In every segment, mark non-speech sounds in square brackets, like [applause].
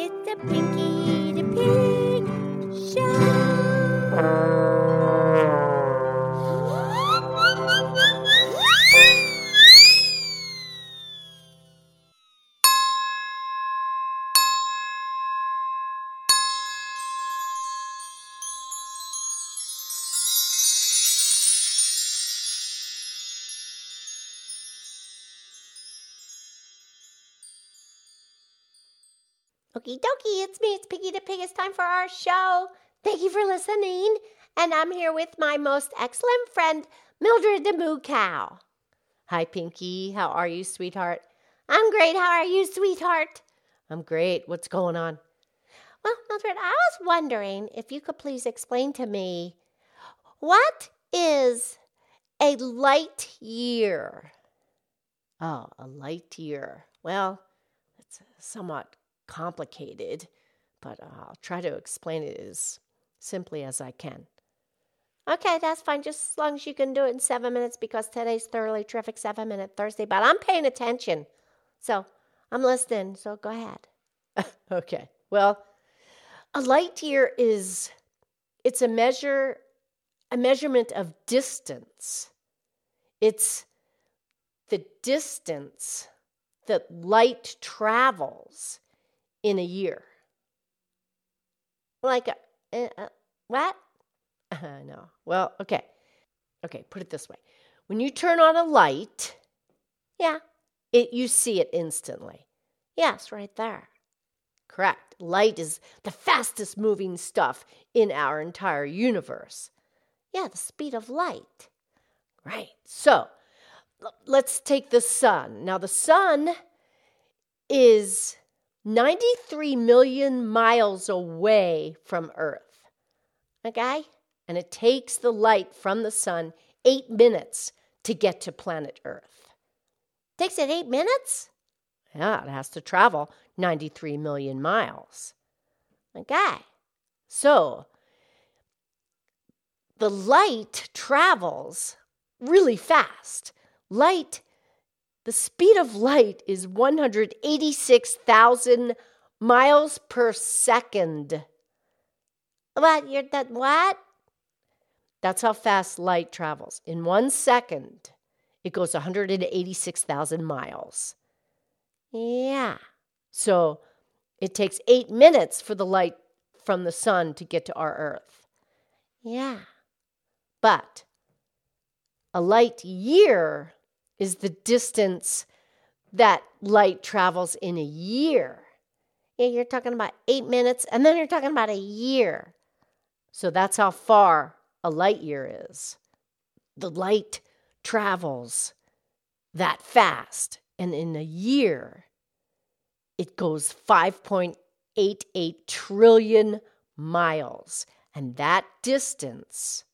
It's a Pinkie Okie dokie, it's me, it's Piggy the Pig. It's time for our show. Thank you for listening. And I'm here with my most excellent friend, Mildred the Moo Cow. Hi, Pinkie. How are you, sweetheart? I'm great. How are you, sweetheart? I'm great. What's going on? Well, Mildred, I was wondering if you could please explain to me what is a light year? Oh, a light year. Well, it's somewhat complicated, but uh, I'll try to explain it as simply as I can. Okay, that's fine, just as long as you can do it in seven minutes because today's thoroughly terrific seven minute Thursday, but I'm paying attention. So I'm listening, so go ahead. [laughs] okay. Well, a light year is it's a measure a measurement of distance. It's the distance that light travels in a year. Like, a, uh, what? [laughs] Uh, no. Well, okay. Okay, put it this way. When you turn on a light, yeah, it you see it instantly. Yes, right there. Correct. Light is the fastest moving stuff in our entire universe. Yeah, the speed of light. Right. So, let's take the sun. Now, the sun is 93 million miles away from Earth. Okay? And it takes the light from the sun eight minutes to get to planet Earth. Takes it eight minutes? Yeah, it has to travel 93 million miles. Okay. So, the light travels really fast. Light the speed of light is 186,000 miles per second. What? You're that what? That's how fast light travels. In one second, it goes 186,000 miles. Yeah. So it takes eight minutes for the light from the sun to get to our Earth. Yeah. But a light year is the distance that light travels in a year. Yeah, you're talking about eight minutes, and then you're talking about a year. So that's how far a light year is. The light travels that fast, and in a year, it goes 5.88 trillion miles. And that distance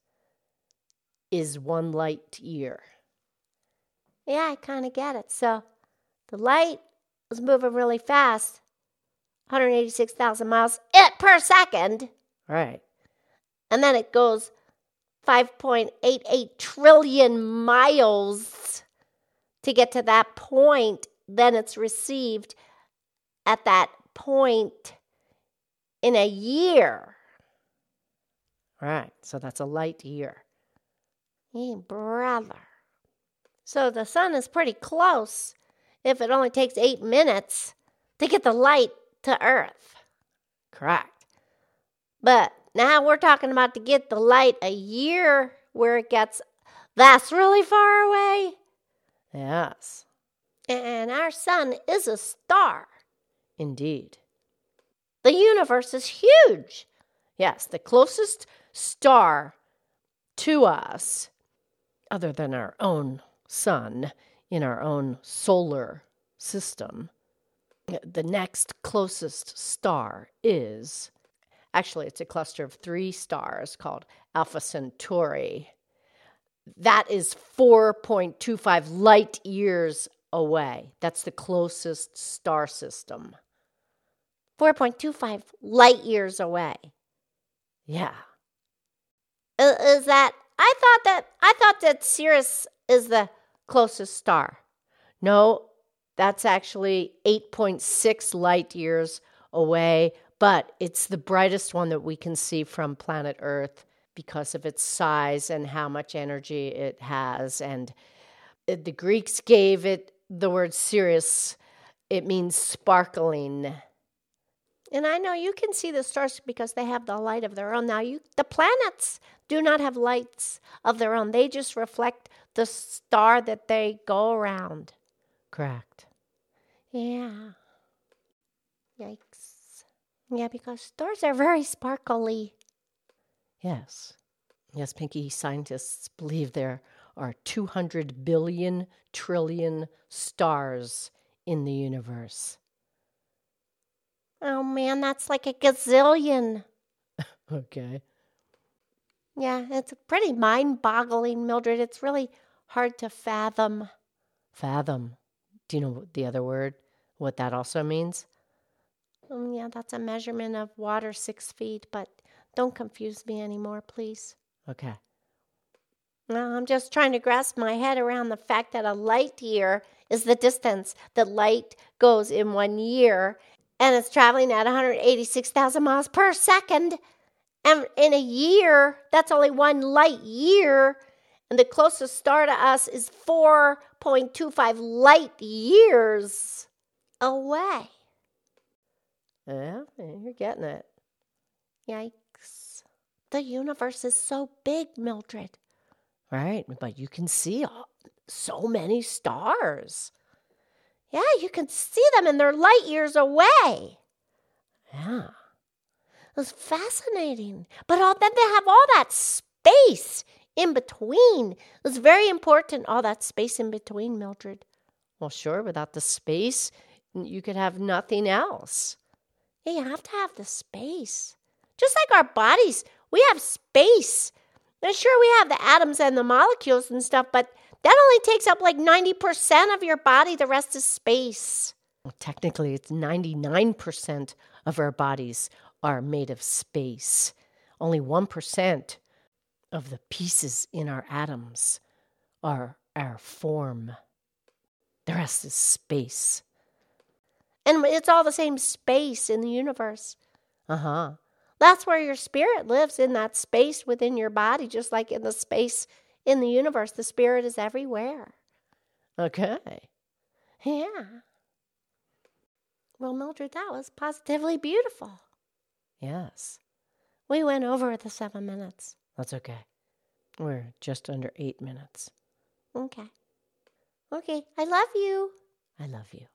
is one light year. Yeah, I kind of get it. So the light was moving really fast, 186,000 miles it per second. Right. And then it goes 5.88 trillion miles to get to that point. Then it's received at that point in a year. Right. So that's a light year. Hey, brother. So the sun is pretty close if it only takes eight minutes to get the light to Earth. Correct. But now we're talking about to get the light a year where it gets that's really far away. Yes. And our sun is a star. Indeed. The universe is huge. Yes, the closest star to us, other than our own sun in our own solar system. The next closest star is actually, it's a cluster of three stars called Alpha Centauri. That is 4.25 light years away. That's the closest star system. 4.25 light years away. Yeah. Is that I thought that I thought that Sirius is the closest star. No, that's actually 8.6 light years away, but it's the brightest one that we can see from planet Earth because of its size and how much energy it has. And the Greeks gave it the word Sirius, it means sparkling. And I know you can see the stars because they have the light of their own. Now, you, the planets do not have lights of their own, they just reflect the star that they go around. Correct. Yeah. Yikes. Yeah, because stars are very sparkly. Yes. Yes, Pinkie scientists believe there are 200 billion trillion stars in the universe. Oh man, that's like a gazillion. [laughs] okay. Yeah, it's pretty mind boggling, Mildred. It's really hard to fathom. Fathom. Do you know the other word? What that also means? Um, yeah, that's a measurement of water six feet, but don't confuse me anymore, please. Okay. Well, I'm just trying to grasp my head around the fact that a light year is the distance that light goes in one year, and it's traveling at 186,000 miles per second. And in a year, that's only one light year. And the closest star to us is 4.25 light years away. Yeah, you're getting it. Yikes. The universe is so big, Mildred. Right, but you can see all, so many stars. Yeah, you can see them and they're light years away. Yeah. It's fascinating. But all, then they have all that space in between. It's very important, all that space in between, Mildred. Well, sure, without the space, you could have nothing else. Yeah, you have to have the space. Just like our bodies, we have space. And sure, we have the atoms and the molecules and stuff, but that only takes up like 90% of your body, the rest is space. Well, technically, it's 99% of our bodies are made of space. Only 1% of the pieces in our atoms are our form. The rest is space. And it's all the same space in the universe. Uh huh. That's where your spirit lives in that space within your body, just like in the space in the universe. The spirit is everywhere. Okay. Yeah. Well, Mildred, that was positively beautiful. Yes. We went over the seven minutes. That's okay. We're just under eight minutes. Okay. Okay. I love you. I love you.